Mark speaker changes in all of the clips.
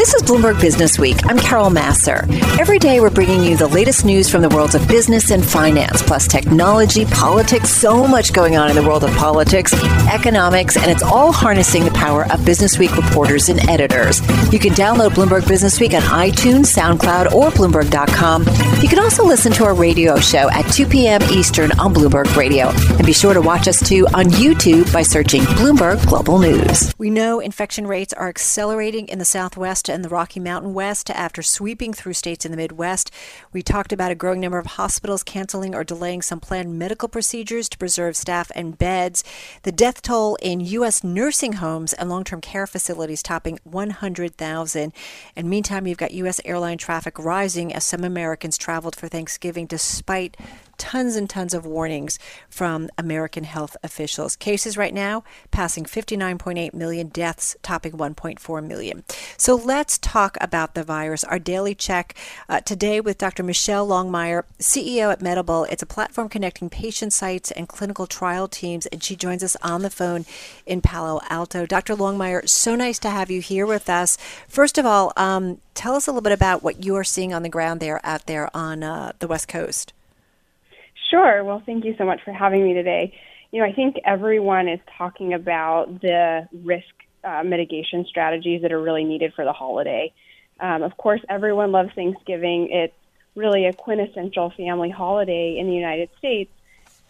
Speaker 1: This is Bloomberg Business Week. I'm Carol Massar. Every day we're bringing you the latest news from the worlds of business and finance, plus technology, politics, so much going on in the world of politics, economics, and it's all harnessing the power of Business Week reporters and editors. You can download Bloomberg Business Week on iTunes, SoundCloud, or Bloomberg.com. You can also listen to our radio show at 2 p.m. Eastern on Bloomberg Radio. And be sure to watch us too on YouTube by searching Bloomberg Global News. We know infection rates are accelerating in the Southwest and the Rocky Mountain West after sweeping through states in the Midwest. We talked about a growing number of hospitals canceling or delaying some planned medical procedures to preserve staff and beds. The death toll in U.S. nursing homes and long term care facilities topping 100,000. And meantime, you've got U.S. airline traffic rising as some Americans traveled for Thanksgiving despite tons and tons of warnings from American health officials. Cases right now passing 59.8 million, deaths topping 1.4 million. So let's talk about the virus. Our daily check uh, today with Dr. Michelle Longmire, CEO at Medable. It's a platform connecting patient sites and clinical trial teams, and she joins us on the phone in Palo Alto. Dr. Longmire, so nice to have you here with us. First of all, um, tell us a little bit about what you are seeing on the ground there out there on uh, the West Coast.
Speaker 2: Sure. Well, thank you so much for having me today. You know, I think everyone is talking about the risk uh, mitigation strategies that are really needed for the holiday. Um, of course, everyone loves Thanksgiving. It's really a quintessential family holiday in the United States.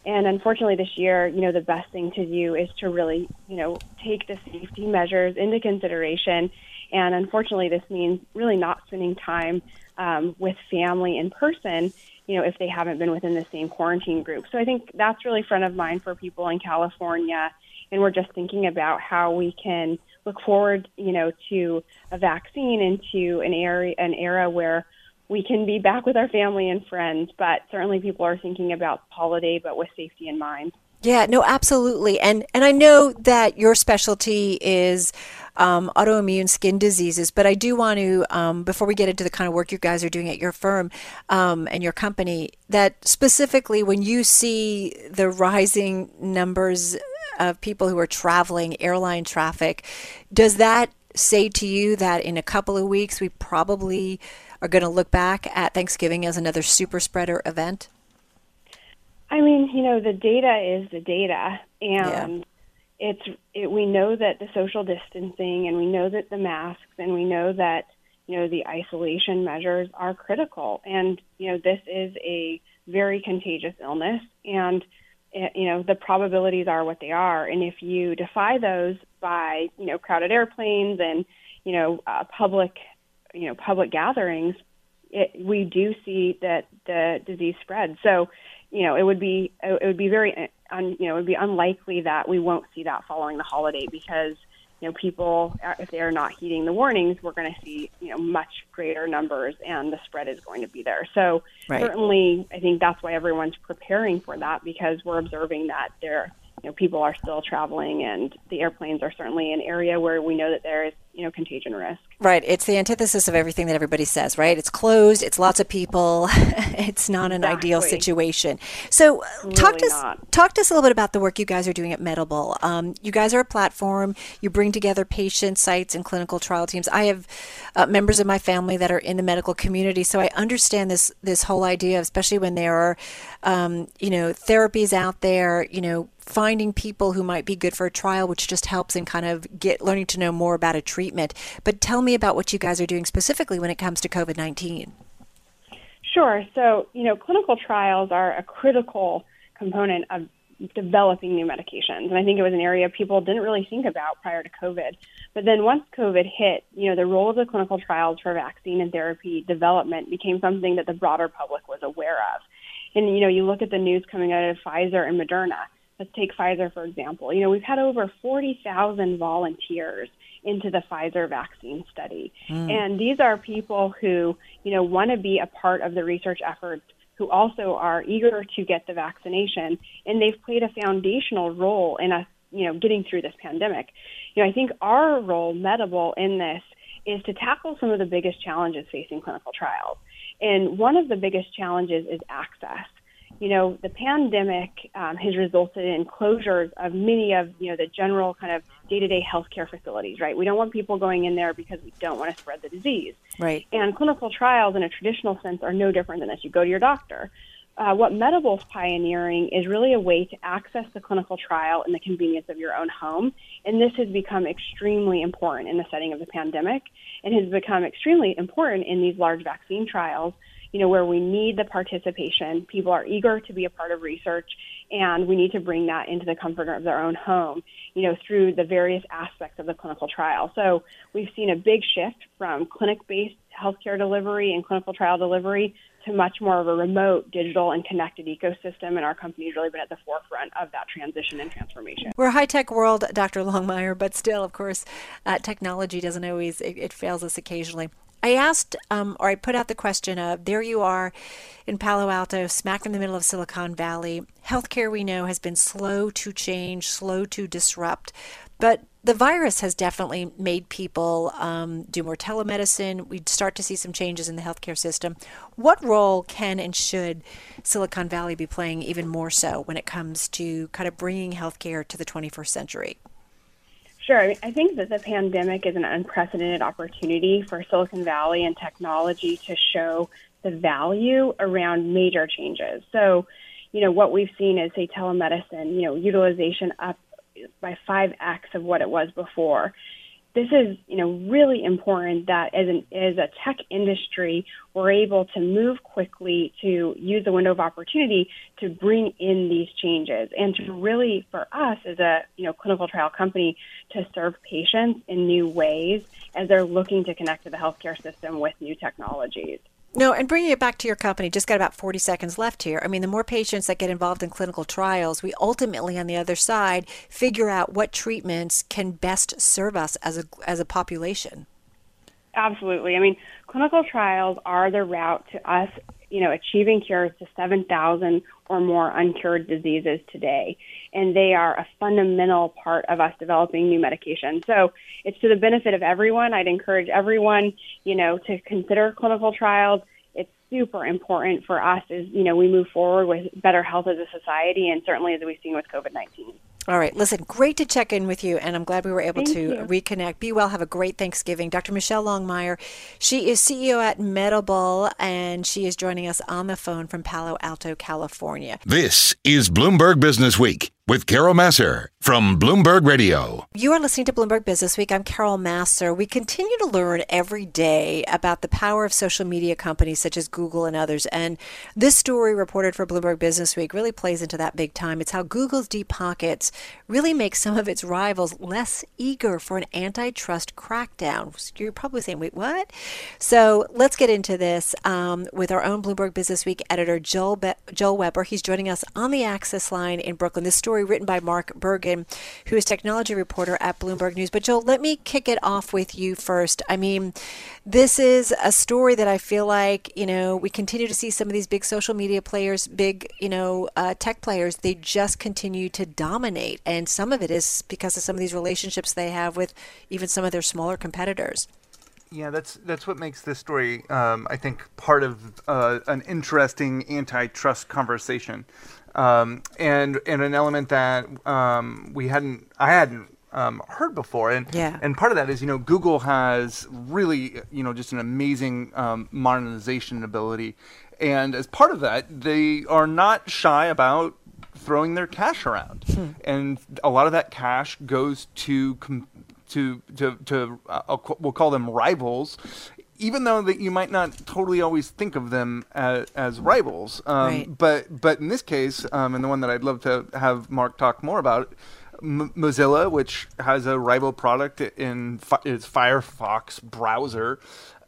Speaker 2: And unfortunately, this year, you know, the best thing to do is to really, you know, take the safety measures into consideration. And unfortunately, this means really not spending time um, with family in person you know, if they haven't been within the same quarantine group. So I think that's really front of mind for people in California. And we're just thinking about how we can look forward, you know, to a vaccine and to an area, an era where we can be back with our family and friends. But certainly people are thinking about holiday, but with safety in mind.
Speaker 1: Yeah, no, absolutely. And and I know that your specialty is um, autoimmune skin diseases. But I do want to, um, before we get into the kind of work you guys are doing at your firm um, and your company, that specifically when you see the rising numbers of people who are traveling, airline traffic, does that say to you that in a couple of weeks we probably are going to look back at Thanksgiving as another super spreader event?
Speaker 2: I mean, you know, the data is the data, and yeah it's it, we know that the social distancing and we know that the masks and we know that you know the isolation measures are critical. And you know this is a very contagious illness and eh, you know the probabilities are what they are. And if you defy those by you know crowded airplanes and you know uh, public you know public gatherings it, we do see that the disease spreads. So you know it would be it would be very un, you know, it would be unlikely that we won't see that following the holiday because you know people if they are not heeding the warnings we're going to see you know much greater numbers and the spread is going to be there so right. certainly i think that's why everyone's preparing for that because we're observing that there you know people are still traveling and the airplanes are certainly an area where we know that there is you know contagion risk.
Speaker 1: Right. It's the antithesis of everything that everybody says right? It's closed. It's lots of people. It's not an exactly. ideal situation. So
Speaker 2: really
Speaker 1: talk to
Speaker 2: not.
Speaker 1: us talk to us a little bit about the work you guys are doing at medable um, you guys are a platform. You bring together patient sites and clinical trial teams. I have uh, members of my family that are in the medical community so i understand this this whole idea especially when there are um, you know therapies out there you know finding people who might be good for a trial, which just helps in kind of get learning to know more about a treatment. But tell me about what you guys are doing specifically when it comes to COVID 19.
Speaker 2: Sure. So, you know, clinical trials are a critical component of developing new medications. And I think it was an area people didn't really think about prior to COVID. But then once COVID hit, you know, the role of the clinical trials for vaccine and therapy development became something that the broader public was aware of. And, you know, you look at the news coming out of Pfizer and Moderna Let's take Pfizer, for example. You know, we've had over 40,000 volunteers into the Pfizer vaccine study. Mm. And these are people who, you know, want to be a part of the research efforts who also are eager to get the vaccination and they've played a foundational role in us, you know, getting through this pandemic. You know, I think our role, Medable, in this is to tackle some of the biggest challenges facing clinical trials. And one of the biggest challenges is access you know, the pandemic um, has resulted in closures of many of, you know, the general kind of day-to-day healthcare facilities, right? We don't want people going in there because we don't want to spread the disease.
Speaker 1: Right.
Speaker 2: And clinical trials in a traditional sense are no different than this. You go to your doctor. Uh, what is pioneering is really a way to access the clinical trial in the convenience of your own home. And this has become extremely important in the setting of the pandemic and has become extremely important in these large vaccine trials you know, where we need the participation. People are eager to be a part of research, and we need to bring that into the comfort of their own home, you know, through the various aspects of the clinical trial. So we've seen a big shift from clinic-based healthcare delivery and clinical trial delivery to much more of a remote, digital, and connected ecosystem. And our company's really been at the forefront of that transition and transformation.
Speaker 1: We're a high tech world, Dr. Longmire, but still, of course, uh, technology doesn't always, it, it fails us occasionally. I asked, um, or I put out the question of there you are in Palo Alto, smack in the middle of Silicon Valley. Healthcare, we know, has been slow to change, slow to disrupt. But the virus has definitely made people um, do more telemedicine. We'd start to see some changes in the healthcare system. What role can and should Silicon Valley be playing even more so when it comes to kind of bringing healthcare to the 21st century?
Speaker 2: Sure. I think that the pandemic is an unprecedented opportunity for Silicon Valley and technology to show the value around major changes. So, you know, what we've seen is, say, telemedicine, you know, utilization up by 5x of what it was before this is, you know, really important that as an as a tech industry, we're able to move quickly to use the window of opportunity to bring in these changes and to really, for us as a you know clinical trial company, to serve patients in new ways as they're looking to connect to the healthcare system with new technologies.
Speaker 1: No, and bringing it back to your company, just got about 40 seconds left here. I mean, the more patients that get involved in clinical trials, we ultimately, on the other side, figure out what treatments can best serve us as a, as a population.
Speaker 2: Absolutely. I mean, clinical trials are the route to us, you know, achieving cures to 7,000 or more uncured diseases today. And they are a fundamental part of us developing new medication. So it's to the benefit of everyone. I'd encourage everyone, you know, to consider clinical trials. It's super important for us as, you know, we move forward with better health as a society and certainly as we've seen with COVID 19.
Speaker 1: All right. Listen, great to check in with you, and I'm glad we were able
Speaker 2: Thank
Speaker 1: to
Speaker 2: you.
Speaker 1: reconnect. Be well. Have a great Thanksgiving. Dr. Michelle Longmire, she is CEO at Medable, and she is joining us on the phone from Palo Alto, California.
Speaker 3: This is Bloomberg Business Week with Carol Massar from Bloomberg Radio.
Speaker 1: You are listening to Bloomberg Business Week. I'm Carol Massar. We continue to learn every day about the power of social media companies such as Google and others. And this story reported for Bloomberg Business Week really plays into that big time. It's how Google's deep pockets really make some of its rivals less eager for an antitrust crackdown. You're probably saying, wait, what? So let's get into this um, with our own Bloomberg Business Week editor, Joel, Be- Joel Weber. He's joining us on the Access line in Brooklyn. This story story written by Mark Bergen, who is technology reporter at Bloomberg News. But Joel, let me kick it off with you first. I mean, this is a story that I feel like, you know, we continue to see some of these big social media players, big, you know, uh, tech players, they just continue to dominate. And some of it is because of some of these relationships they have with even some of their smaller competitors.
Speaker 4: Yeah, that's that's what makes this story, um, I think, part of uh, an interesting antitrust conversation um, and and an element that um, we hadn't I hadn't um, heard before. And
Speaker 1: yeah.
Speaker 4: and part of that is you know Google has really you know just an amazing um, monetization ability, and as part of that, they are not shy about throwing their cash around, hmm. and a lot of that cash goes to. Com- to to to uh, we'll call them rivals even though that you might not totally always think of them as, as rivals. Um,
Speaker 1: right.
Speaker 4: But but in this case, um, and the one that I'd love to have Mark talk more about, M- Mozilla, which has a rival product in fi- its Firefox browser.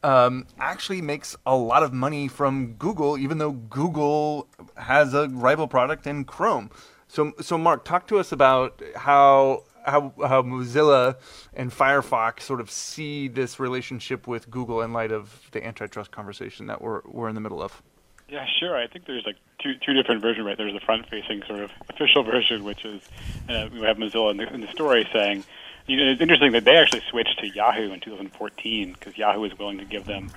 Speaker 4: Um, actually makes a lot of money from Google, even though Google has a rival product in Chrome. So, so Mark, talk to us about how how how Mozilla and Firefox sort of see this relationship with Google in light of the antitrust conversation that we're we're in the middle of.
Speaker 5: Yeah, sure. I think there's like two two different versions, right? There's the front-facing sort of official version, which is uh, we have Mozilla in the, in the story saying, you know, it's interesting that they actually switched to Yahoo in 2014 because Yahoo was willing to give them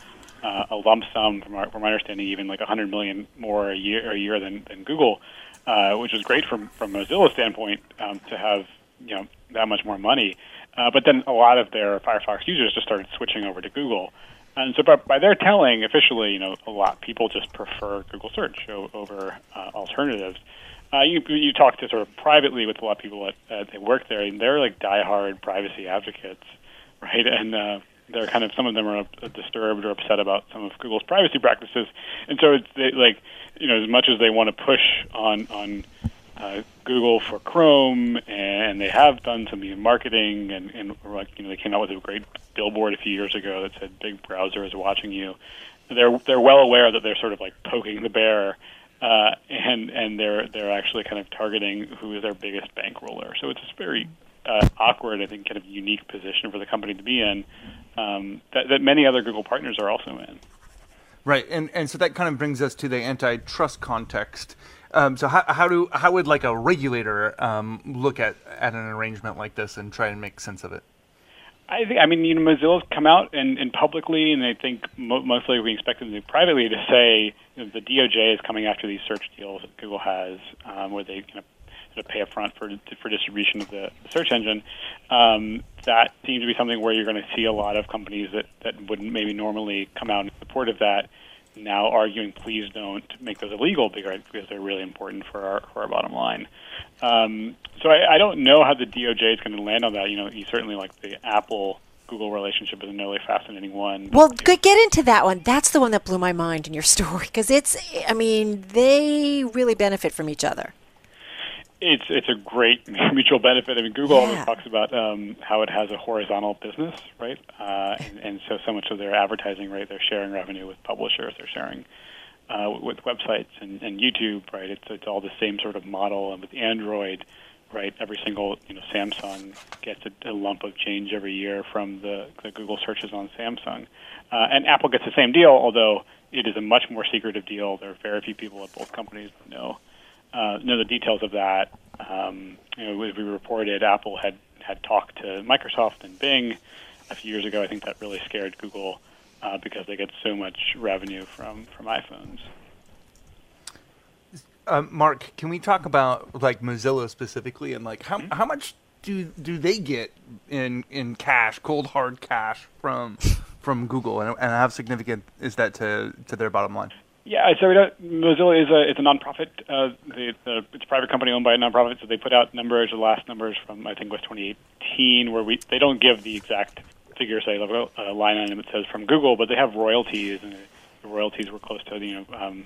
Speaker 5: uh, a lump sum, from, our, from my understanding, even like 100 million more a year a year than, than Google, uh, which is great from from Mozilla's standpoint um, to have you know that much more money. Uh, but then a lot of their Firefox users just started switching over to Google. And so, by, by their telling, officially, you know, a lot of people just prefer Google search over uh, alternatives. Uh, you you talk to sort of privately with a lot of people that uh, they work there, and they're like diehard privacy advocates, right? And uh, they're kind of some of them are disturbed or upset about some of Google's privacy practices, and so it's they, like you know as much as they want to push on on uh, Google for Chrome, and they have done some marketing, and, and like you know they came out with a great billboard a few years ago that said "Big browser is watching you." They're they're well aware that they're sort of like poking the bear, uh, and and they're they're actually kind of targeting who is their biggest bankroller. So it's a very uh, awkward, I think, kind of unique position for the company to be in um, that, that many other Google partners are also in.
Speaker 4: Right, and and so that kind of brings us to the antitrust context. Um, so how, how do how would like a regulator um, look at, at an arrangement like this and try and make sense of it?
Speaker 5: I think I mean you know Mozilla's come out and, and publicly, and I think mo- mostly we expect them to privately to say you know, the DOJ is coming after these search deals that Google has, um, where they kind of to pay upfront for for distribution of the search engine. Um, that seems to be something where you're going to see a lot of companies that that wouldn't maybe normally come out in support of that now arguing, please don't make those illegal because they're really important for our for our bottom line. Um, so I, I don't know how the DOJ is going to land on that. You know, you certainly like the Apple Google relationship is a really fascinating one.
Speaker 1: Well, get into that one. That's the one that blew my mind in your story because it's. I mean, they really benefit from each other
Speaker 5: it's it's a great mutual benefit. I mean, Google yeah. always talks about um, how it has a horizontal business, right? Uh, and, and so so much of their advertising, right? They're sharing revenue with publishers. They're sharing uh, with websites and, and YouTube, right? It's it's all the same sort of model. And with Android, right? Every single you know Samsung gets a, a lump of change every year from the, the Google searches on Samsung, uh, and Apple gets the same deal, although it is a much more secretive deal. There are very few people at both companies that know uh, know the details of that. Um, you know, as we reported, Apple had had talked to Microsoft and Bing a few years ago. I think that really scared Google uh, because they get so much revenue from from iPhones.
Speaker 4: Uh, Mark, can we talk about like Mozilla specifically and like how mm-hmm. how much do do they get in in cash, cold hard cash from from Google, and, and how significant is that to to their bottom line?
Speaker 5: Yeah, so Mozilla is a it's a nonprofit. Uh, the, the, it's a private company owned by a nonprofit, so they put out numbers. The last numbers from I think was 2018, where we they don't give the exact figure, say a uh, line item it says from Google, but they have royalties, and the royalties were close to you know um,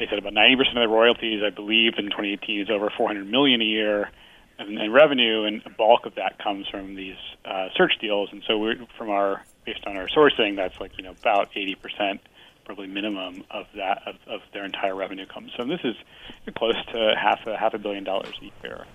Speaker 5: they said about 90% of the royalties, I believe, in 2018 is over 400 million a year in, in revenue, and a bulk of that comes from these uh, search deals. And so, we're, from our based on our sourcing, that's like you know about 80 percent probably minimum of that of, of their entire revenue comes. So this is close to half a half a billion dollars a year.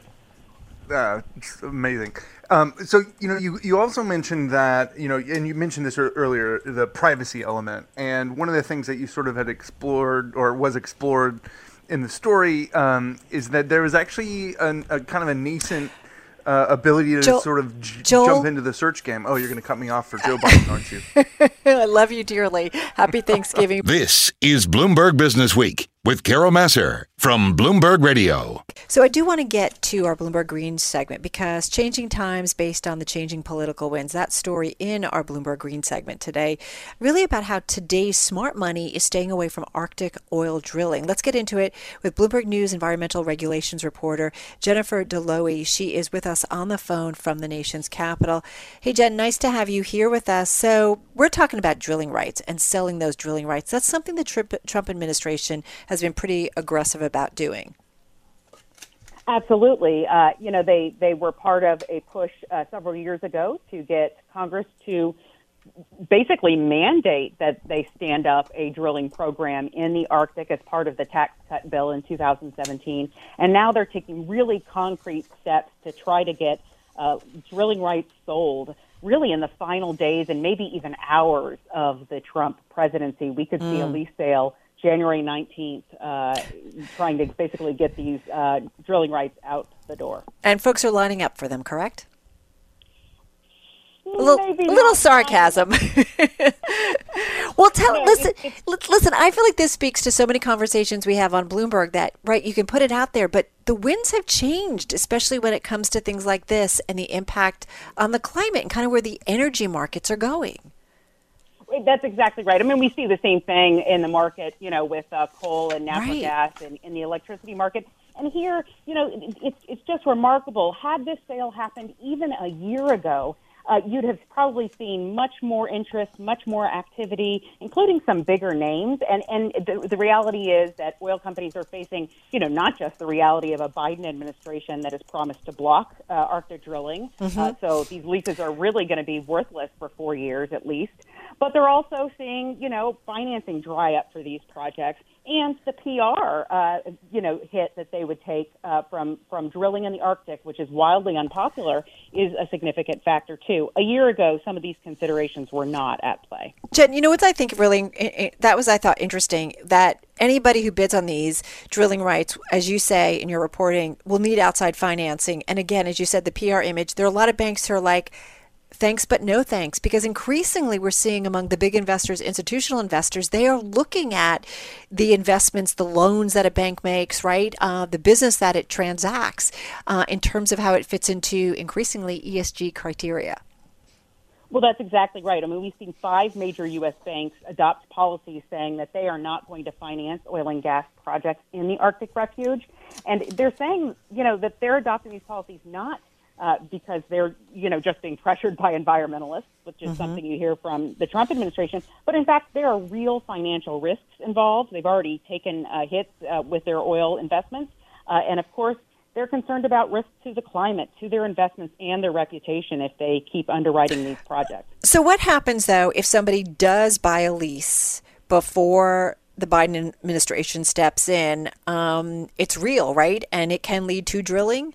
Speaker 4: Uh, amazing. Um, so you know, you you also mentioned that you know, and you mentioned this earlier, the privacy element, and one of the things that you sort of had explored or was explored in the story um, is that there was actually an, a kind of a nascent uh, ability to Joel, sort of j- jump into the search game. Oh, you're going to cut me off for Joe Biden, aren't you?
Speaker 1: I love you dearly. Happy Thanksgiving.
Speaker 3: this is Bloomberg Business Week with Carol Massar from Bloomberg Radio.
Speaker 1: So, I do want to get to our Bloomberg Green segment because changing times based on the changing political winds, that story in our Bloomberg Green segment today, really about how today's smart money is staying away from Arctic oil drilling. Let's get into it with Bloomberg News environmental regulations reporter Jennifer Dlouhy. She is with us on the phone from the nation's capital. Hey, Jen, nice to have you here with us. So, we're talking about drilling rights and selling those drilling rights. That's something the Trump administration has been pretty aggressive about doing.
Speaker 6: Absolutely. Uh, you know, they, they were part of a push uh, several years ago to get Congress to basically mandate that they stand up a drilling program in the Arctic as part of the tax cut bill in 2017. And now they're taking really concrete steps to try to get uh, drilling rights sold really in the final days and maybe even hours of the Trump presidency. We could see a mm. lease sale January 19th, uh, trying to basically get these uh, drilling rights out the door.
Speaker 1: And folks are lining up for them, correct? A little, a little sarcasm. well, tell, listen, listen. I feel like this speaks to so many conversations we have on Bloomberg. That right, you can put it out there, but the winds have changed, especially when it comes to things like this and the impact on the climate and kind of where the energy markets are going.
Speaker 6: That's exactly right. I mean, we see the same thing in the market, you know, with uh, coal and natural right. gas and in the electricity market. And here, you know, it's it's just remarkable. Had this sale happened even a year ago, uh, you'd have probably seen much more interest, much more activity, including some bigger names. And and the, the reality is that oil companies are facing, you know, not just the reality of a Biden administration that has promised to block uh, Arctic drilling. Mm-hmm. Uh, so these leases are really going to be worthless for four years at least. But they're also seeing, you know, financing dry up for these projects and the PR, uh, you know, hit that they would take uh, from from drilling in the Arctic, which is wildly unpopular, is a significant factor too. A year ago, some of these considerations were not at play.
Speaker 1: Jen, you know what I think really that was I thought interesting that anybody who bids on these drilling rights, as you say in your reporting, will need outside financing. And again, as you said, the PR image. There are a lot of banks who are like thanks but no thanks because increasingly we're seeing among the big investors institutional investors they are looking at the investments the loans that a bank makes right uh, the business that it transacts uh, in terms of how it fits into increasingly esg criteria
Speaker 6: well, that's exactly right. I mean, we've seen five major U.S. banks adopt policies saying that they are not going to finance oil and gas projects in the Arctic refuge. And they're saying, you know, that they're adopting these policies not uh, because they're, you know, just being pressured by environmentalists, which is mm-hmm. something you hear from the Trump administration. But in fact, there are real financial risks involved. They've already taken uh, hits uh, with their oil investments. Uh, and of course, they're concerned about risks to the climate, to their investments, and their reputation if they keep underwriting these projects.
Speaker 1: So, what happens though if somebody does buy a lease before the Biden administration steps in? Um, it's real, right? And it can lead to drilling?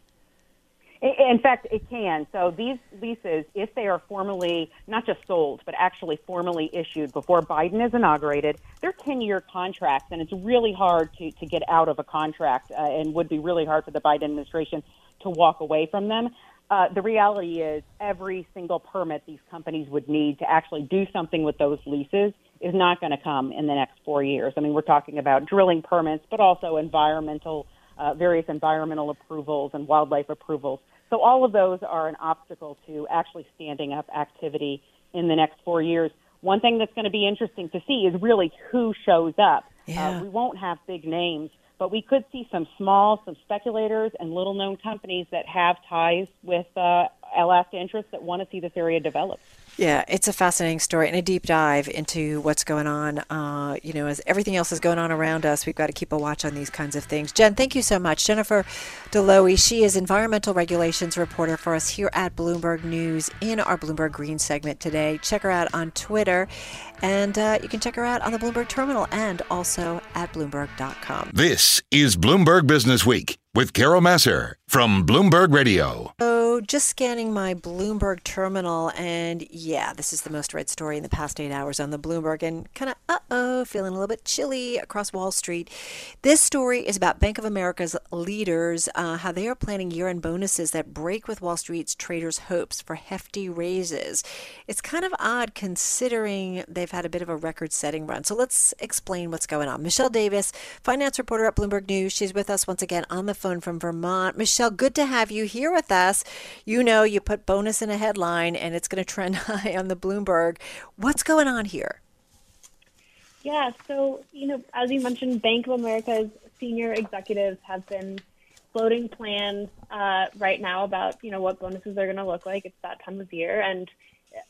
Speaker 6: In fact, it can. So these leases, if they are formally not just sold, but actually formally issued before Biden is inaugurated, they're 10-year contracts, and it's really hard to, to get out of a contract uh, and would be really hard for the Biden administration to walk away from them. Uh, the reality is every single permit these companies would need to actually do something with those leases is not going to come in the next four years. I mean, we're talking about drilling permits, but also environmental, uh, various environmental approvals and wildlife approvals. So all of those are an obstacle to actually standing up activity in the next four years. One thing that's going to be interesting to see is really who shows up. Uh, yeah. Uh, we won't have big names, but we could see some small, some speculators and little known companies that have ties with uh, Alaska interests that want to see this area develop.
Speaker 1: Yeah, it's a fascinating story and a deep dive into what's going on. Uh, you know, as everything else is going on around us, we've got to keep a watch on these kinds of things. Jen, thank you so much. Jennifer Dlouhy, she is environmental regulations reporter for us here at Bloomberg News in our Bloomberg Green segment today. Check her out on Twitter, and uh, you can check her out on the Bloomberg Terminal and also at Bloomberg.com.
Speaker 3: This is Bloomberg Business Week with Carol Massar from Bloomberg Radio.
Speaker 1: So, just scanning my Bloomberg terminal, and yeah, this is the most read story in the past eight hours on the Bloomberg, and kind of uh oh, feeling a little bit chilly across Wall Street. This story is about Bank of America's leaders, uh, how they are planning year end bonuses that break with Wall Street's traders' hopes for hefty raises. It's kind of odd considering they've had a bit of a record setting run. So, let's explain what's going on. Michelle Davis, finance reporter at Bloomberg News, she's with us once again on the phone from Vermont. Michelle, good to have you here with us. You know, you put bonus in a headline and it's going to trend high on the Bloomberg. What's going on here?
Speaker 7: Yeah, so, you know, as you mentioned, Bank of America's senior executives have been floating plans uh, right now about, you know, what bonuses are going to look like. It's that time of year. And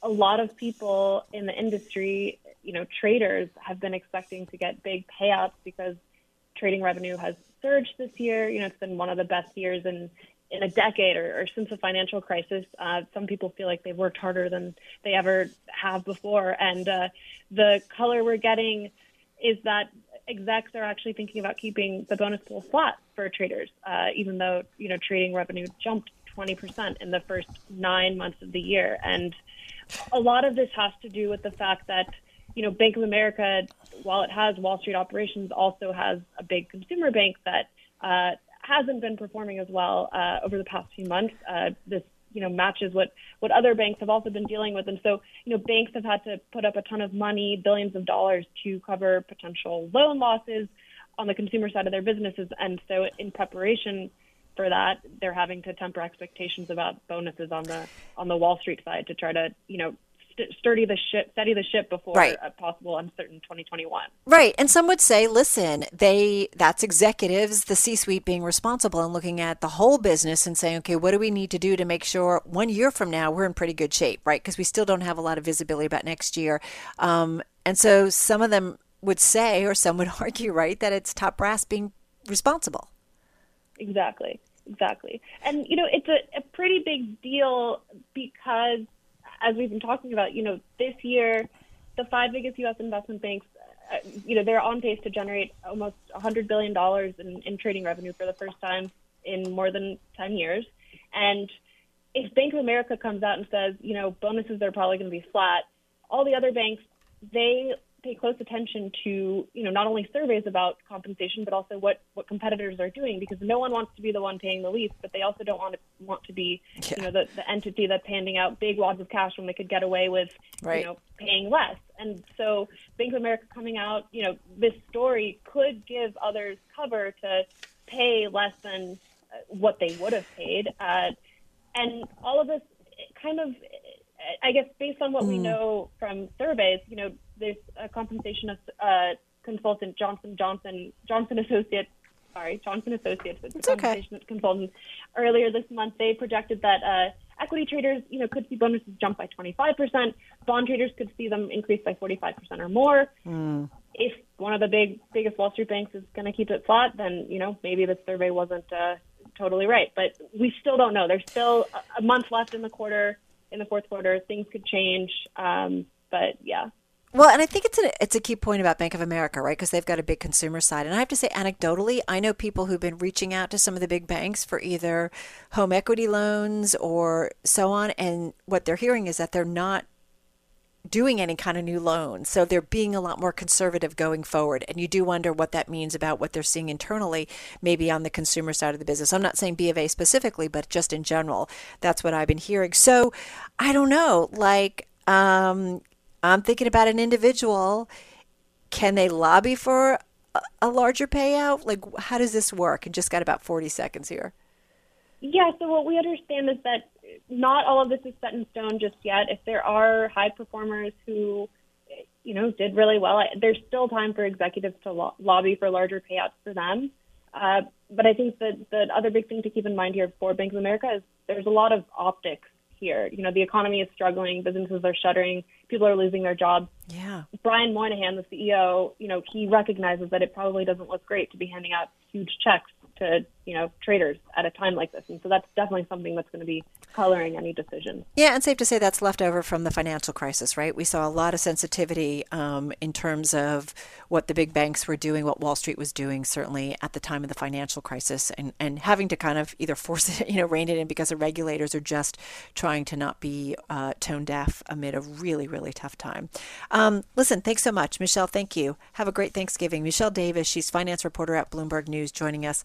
Speaker 7: a lot of people in the industry, you know, traders have been expecting to get big payouts because trading revenue has surged this year. You know, it's been one of the best years in in a decade or, or since the financial crisis. Uh, some people feel like they've worked harder than they ever have before, and uh, the color we're getting is that execs are actually thinking about keeping the bonus pool flat for traders, uh, even though you know trading revenue jumped 20% in the first nine months of the year, and a lot of this has to do with the fact that you know, Bank of America, while it has Wall Street operations, also has a big consumer bank that uh, hasn't been performing as well uh, over the past few months. Uh, this you know matches what what other banks have also been dealing with. And so you know banks have had to put up a ton of money, billions of dollars to cover potential loan losses on the consumer side of their businesses. And so in preparation for that, they're having to temper expectations about bonuses on the on the Wall Street side to try to you know sturdy the ship, steady the ship before right. a possible uncertain 2021.
Speaker 1: Right, and some would say, listen, they that's executives, the C-suite being responsible and looking at the whole business and saying, okay, what do we need to do to make sure one year from now we're in pretty good shape, right? Because we still don't have a lot of visibility about next year, um, and so some of them would say, or some would argue, right, that it's top brass being responsible.
Speaker 7: Exactly, exactly, and you know, it's a, a pretty big deal because as we've been talking about, you know, this year, the five biggest U.S. investment banks, uh, you know, they're on pace to generate almost $100 billion in, in trading revenue for the first time in more than 10 years. And if Bank of America comes out and says, you know, bonuses are probably going to be flat, all the other banks, they pay close attention to you know not only surveys about compensation but also what what competitors are doing because no one wants to be the one paying the least but they also don't want to want to be yeah. you know the, the entity that's handing out big wads of cash when they could get away with right. you know paying less and so Bank of America coming out you know this story could give others cover to pay less than uh, what they would have paid uh, and all of this kind of I guess based on what mm. we know from surveys, you know, there's a compensation of uh, consultant Johnson Johnson Johnson Associates. Sorry, Johnson Associates. It's, it's a compensation okay. consultant. Earlier this month, they projected that uh, equity traders, you know, could see bonuses jump by 25%. Bond traders could see them increase by 45% or more. Mm. If one of the big biggest Wall Street banks is going to keep it flat, then you know maybe the survey wasn't uh, totally right. But we still don't know. There's still a month left in the quarter. In the fourth quarter, things could change. Um, but yeah.
Speaker 1: Well, and I think it's a it's a key point about Bank of America, right? Because they've got a big consumer side. And I have to say, anecdotally, I know people who've been reaching out to some of the big banks for either home equity loans or so on, and what they're hearing is that they're not doing any kind of new loans. So they're being a lot more conservative going forward. And you do wonder what that means about what they're seeing internally, maybe on the consumer side of the business. I'm not saying B of A specifically, but just in general, that's what I've been hearing. So I don't know, like, um, I'm thinking about an individual. Can they lobby for a, larger payout? Like, how does this work? And just got about 40 seconds here.
Speaker 7: Yeah, so what we understand is that not all of this is set in stone just yet. If there are high performers who, you know, did really well, there's still time for executives to lo- lobby for larger payouts for them. Uh, but I think that the other big thing to keep in mind here for Bank of America is there's a lot of optics here. You know, the economy is struggling, businesses are shuttering, people are losing their jobs.
Speaker 1: Yeah.
Speaker 7: Brian Moynihan, the CEO, you know, he recognizes that it probably doesn't look great to be handing out huge checks to you know traders at a time like this, and so that's definitely something that's going to be coloring any decision.
Speaker 1: Yeah, and safe to say that's left over from the financial crisis, right? We saw a lot of sensitivity um, in terms of what the big banks were doing, what Wall Street was doing, certainly at the time of the financial crisis, and and having to kind of either force it, you know, rein it in because the regulators are just trying to not be uh, tone deaf amid a really really tough time. Um, listen, thanks so much, Michelle. Thank you. Have a great Thanksgiving, Michelle Davis. She's finance reporter at Bloomberg News, joining us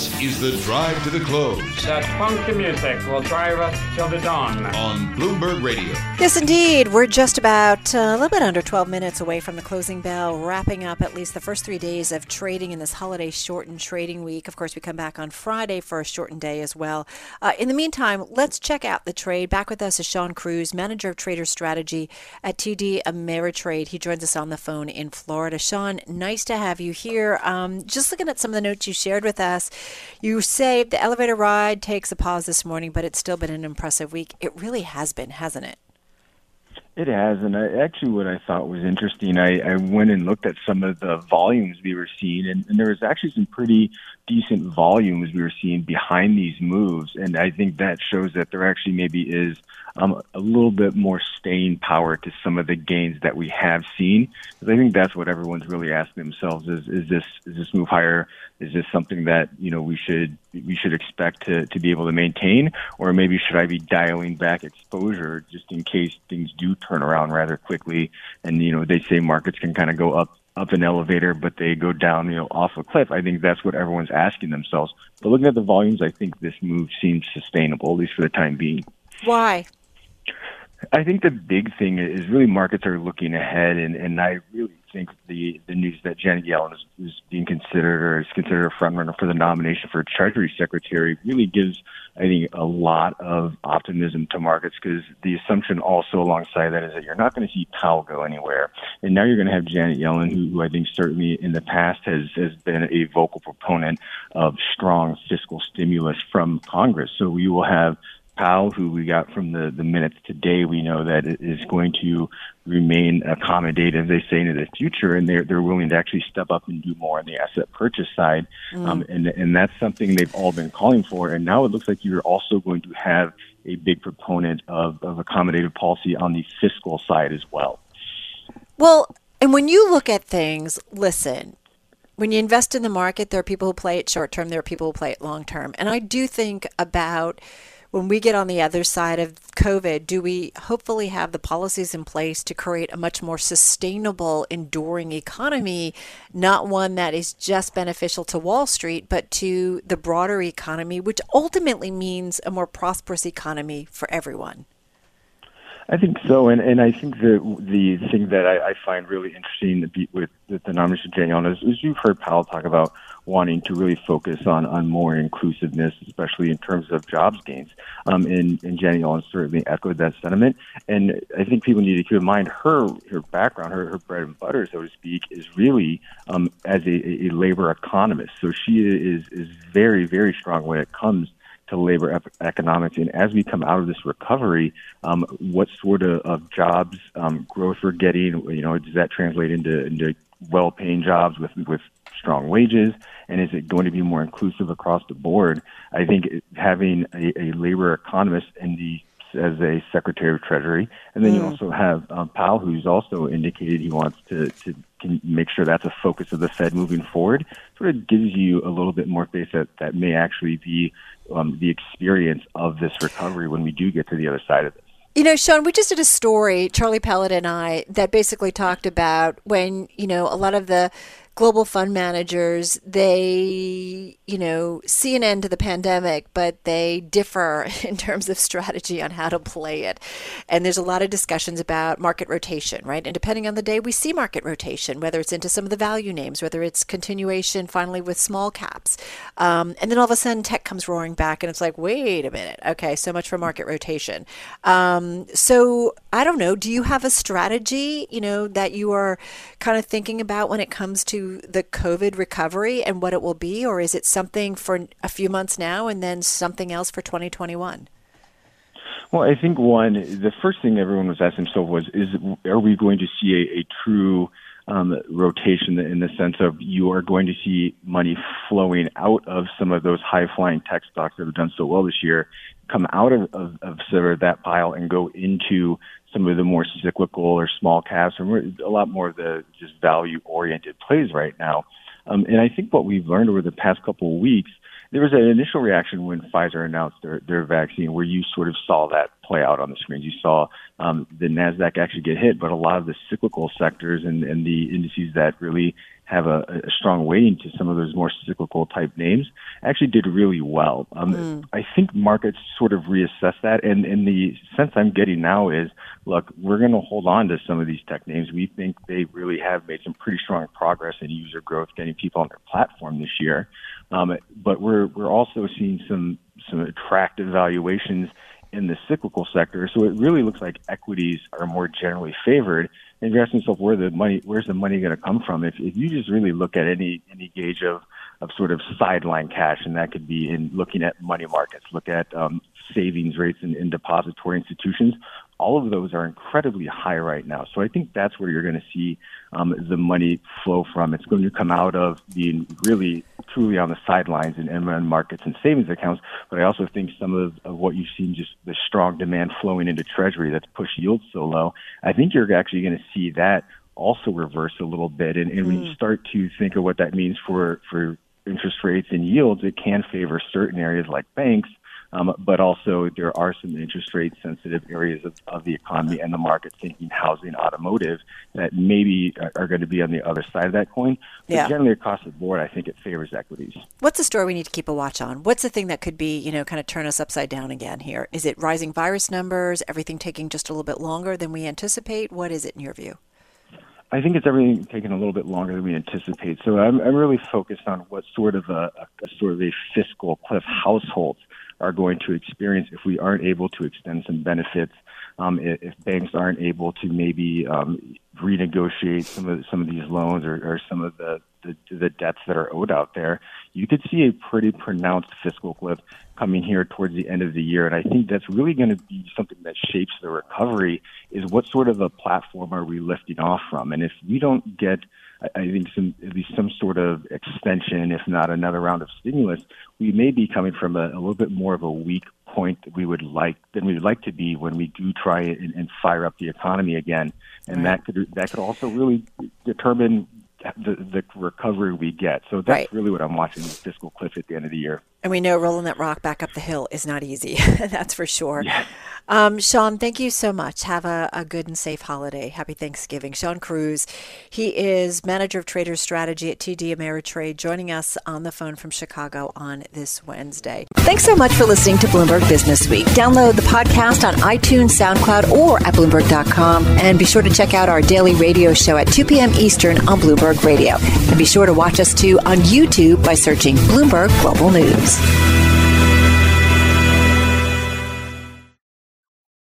Speaker 3: Peace is the drive to the close.
Speaker 8: That funky music will drive us till the dawn.
Speaker 3: On Bloomberg Radio.
Speaker 1: Yes, indeed. We're just about uh, a little bit under 12 minutes away from the closing bell, wrapping up at least the first three days of trading in this holiday shortened trading week. Of course, we come back on Friday for a shortened day as well. Uh, in the meantime, let's check out the trade. Back with us is Shawn Cruz, Manager of Trader Strategy at TD Ameritrade. He joins us on the phone in Florida. Shawn, nice to have you here. Um, just looking at some of the notes you shared with us us. You say the elevator ride takes a pause this morning, but it's still been an impressive week. It really has been, hasn't it?
Speaker 9: It has, and I, actually, what I thought was interesting, I, I went and looked at some of the volumes we were seeing, and, and there was actually some pretty decent volumes we were seeing behind these moves, and I think that shows that there actually maybe is um, a little bit more staying power to some of the gains that we have seen. Because I think that's what everyone's really asking themselves: is is this is this move higher? Is this something that you know we should we should expect to to be able to maintain, or maybe should I be dialing back exposure just in case things do turn around rather quickly? And you know they say markets can kind of go up up an elevator, but they go down, you know, off a cliff. I think that's what everyone's asking themselves. But looking at the volumes, I think this move seems sustainable, at least for the time being.
Speaker 1: Why?
Speaker 9: I think the big thing is really markets are looking ahead, and, and I really think the the news that Janet Yellen is, is being considered or is considered a frontrunner for the nomination for Treasury Secretary really gives, I think, a lot of optimism to markets because the assumption also alongside that is that you're not going to see Powell go anywhere, and now you're going to have Janet Yellen, who, who I think certainly in the past has has been a vocal proponent of strong fiscal stimulus from Congress. So we will have Powell, who we got from the, the minutes today, we know that it is going to remain accommodative, they say, into the future, and they're, they're willing to actually step up and do more on the asset purchase side. Mm. Um, and, and that's something they've all been calling for. And now it looks like you're also going to have a big proponent of, of accommodative policy on the fiscal side as well.
Speaker 1: Well, and when you look at things, listen, when you invest in the market, there are people who play it short term, there are people who play it long term. And I do think about when we get on the other side of COVID, do we hopefully have the policies in place to create a much more sustainable, enduring economy, not one that is just beneficial to Wall Street, but to the broader economy, which ultimately means a more prosperous economy for everyone?
Speaker 9: I think so, and and I think the the thing that I, I find really interesting with, with the nomination Yellen is, is you've heard Powell talk about wanting to really focus on on more inclusiveness, especially in terms of jobs gains. Um, and, and Janet Yellen certainly echoed that sentiment. And I think people need to keep in mind her her background, her, her bread and butter, so to speak, is really um, as a, a labor economist. So she is is very very strong when it comes to labor economics. And as we come out of this recovery, um, what sort of, of jobs um, growth we're getting? You know, does that translate into into well-paying jobs with with strong wages? And is it going to be more inclusive across the board? I think having a, a labor economist in the as a Secretary of Treasury, and then mm. you also have um, Powell, who's also indicated he wants to to make sure that's a focus of the Fed moving forward. Sort of gives you a little bit more faith that that may actually be um, the experience of this recovery when we do get to the other side of this.
Speaker 1: You know, Shawn, we just did a story, Charlie Pellet and I, that basically talked about when, you know, a lot of the global fund managers, they, you know, see an end to the pandemic, but they differ in terms of strategy on how to play it. And there's a lot of discussions about market rotation, right? And depending on the day, we see market rotation, whether it's into some of the value names, whether it's continuation finally with small caps. Um, and then all of a sudden, tech comes roaring back, and it's like, wait a minute. Okay, so much for market rotation. Um, so I don't know. Do you have a strategy, you know, that you are kind of thinking about when it comes to the COVID recovery and what it will be, or is it something for a few months now and then something else for 2021?
Speaker 9: Well, I think one, the first thing everyone was asking themselves was, is are we going to see a, a true um, rotation in the sense of you are going to see money flowing out of some of those high flying tech stocks that have done so well this year, come out of, of, of sort of that pile and go into some of the more cyclical or small caps, or a lot more of the just value oriented plays right now. Um, and I think what we've learned over the past couple of weeks, there was an initial reaction when Pfizer announced their, their vaccine where you sort of saw that play out on the screens. You saw um, the NASDAQ actually get hit, but a lot of the cyclical sectors and, and the indices that really have a, a strong weighting to some of those more cyclical type names, actually did really well. Um, mm. I think markets sort of reassess that, and, and the sense I'm getting now is, look, we're going to hold on to some of these tech names. We think they really have made some pretty strong progress in user growth, getting people on their platform this year. Um, but we're we're also seeing some some attractive valuations in the cyclical sector. So it really looks like equities are more generally favored and you're asking yourself where the money, where's the money going to come from? If, if you just really look at any any gauge of of sort of sideline cash, and that could be in looking at money markets, look at um, savings rates in, in depository institutions. All of those are incredibly high right now. So I think that's where you're going to see um, the money flow from. It's going to come out of being really truly on the sidelines in MN markets and savings accounts. But I also think some of, of what you've seen, just the strong demand flowing into Treasury that's pushed yields so low, I think you're actually going to see that also reverse a little bit. And, and mm. when you hmm. start to think of what that means for, for interest rates and yields, it can favor certain areas like banks um, but also, there are some interest rate sensitive areas of, of the economy and the market, thinking housing, automotive, that maybe are, are going to be on the other side of that coin. But yeah. generally, across the board, I think it favors equities.
Speaker 1: What's the story we need to keep a watch on? What's the thing that could be, you know, kind of turn us upside down again here? Is it rising virus numbers, everything taking just a little bit longer than we anticipate? What is it in your view?
Speaker 9: I think it's everything taking a little bit longer than we anticipate. So I'm, I'm really focused on what sort of a, a sort of a fiscal cliff households are going to experience if we aren't able to extend some benefits, um, if, banks aren't able to maybe um, renegotiate some of some of these loans or, or some of the, the, the debts that are owed out there, you could see a pretty pronounced fiscal cliff coming here towards the end of the year. And I think that's really going to be something that shapes the recovery. Is what sort of a platform are we lifting off from? And if we don't get I think some at least some sort of extension, if not another round of stimulus, we may be coming from a, a little bit more of a weak point that we would like than we would like to be when we do try and, and fire up the economy again, and that could that could also really determine the, the recovery we get. So that's right. really what I'm watching the fiscal cliff at the end of the year.
Speaker 1: And we know rolling that rock back up the hill is not easy. that's for sure. Yeah. Um, Shawn, thank you so much. Have a, a, good and safe holiday. Happy Thanksgiving. Shawn Cruz, he is manager of trader strategy at TD Ameritrade, joining us on the phone from Chicago on this Wednesday.
Speaker 10: Thanks so much for listening to Bloomberg Business Week. Download the podcast on iTunes, SoundCloud, or at Bloomberg.com. And be sure to check out our daily radio show at 2 p.m. Eastern on Bloomberg Radio. And be sure to watch us too on YouTube by searching Bloomberg Global News.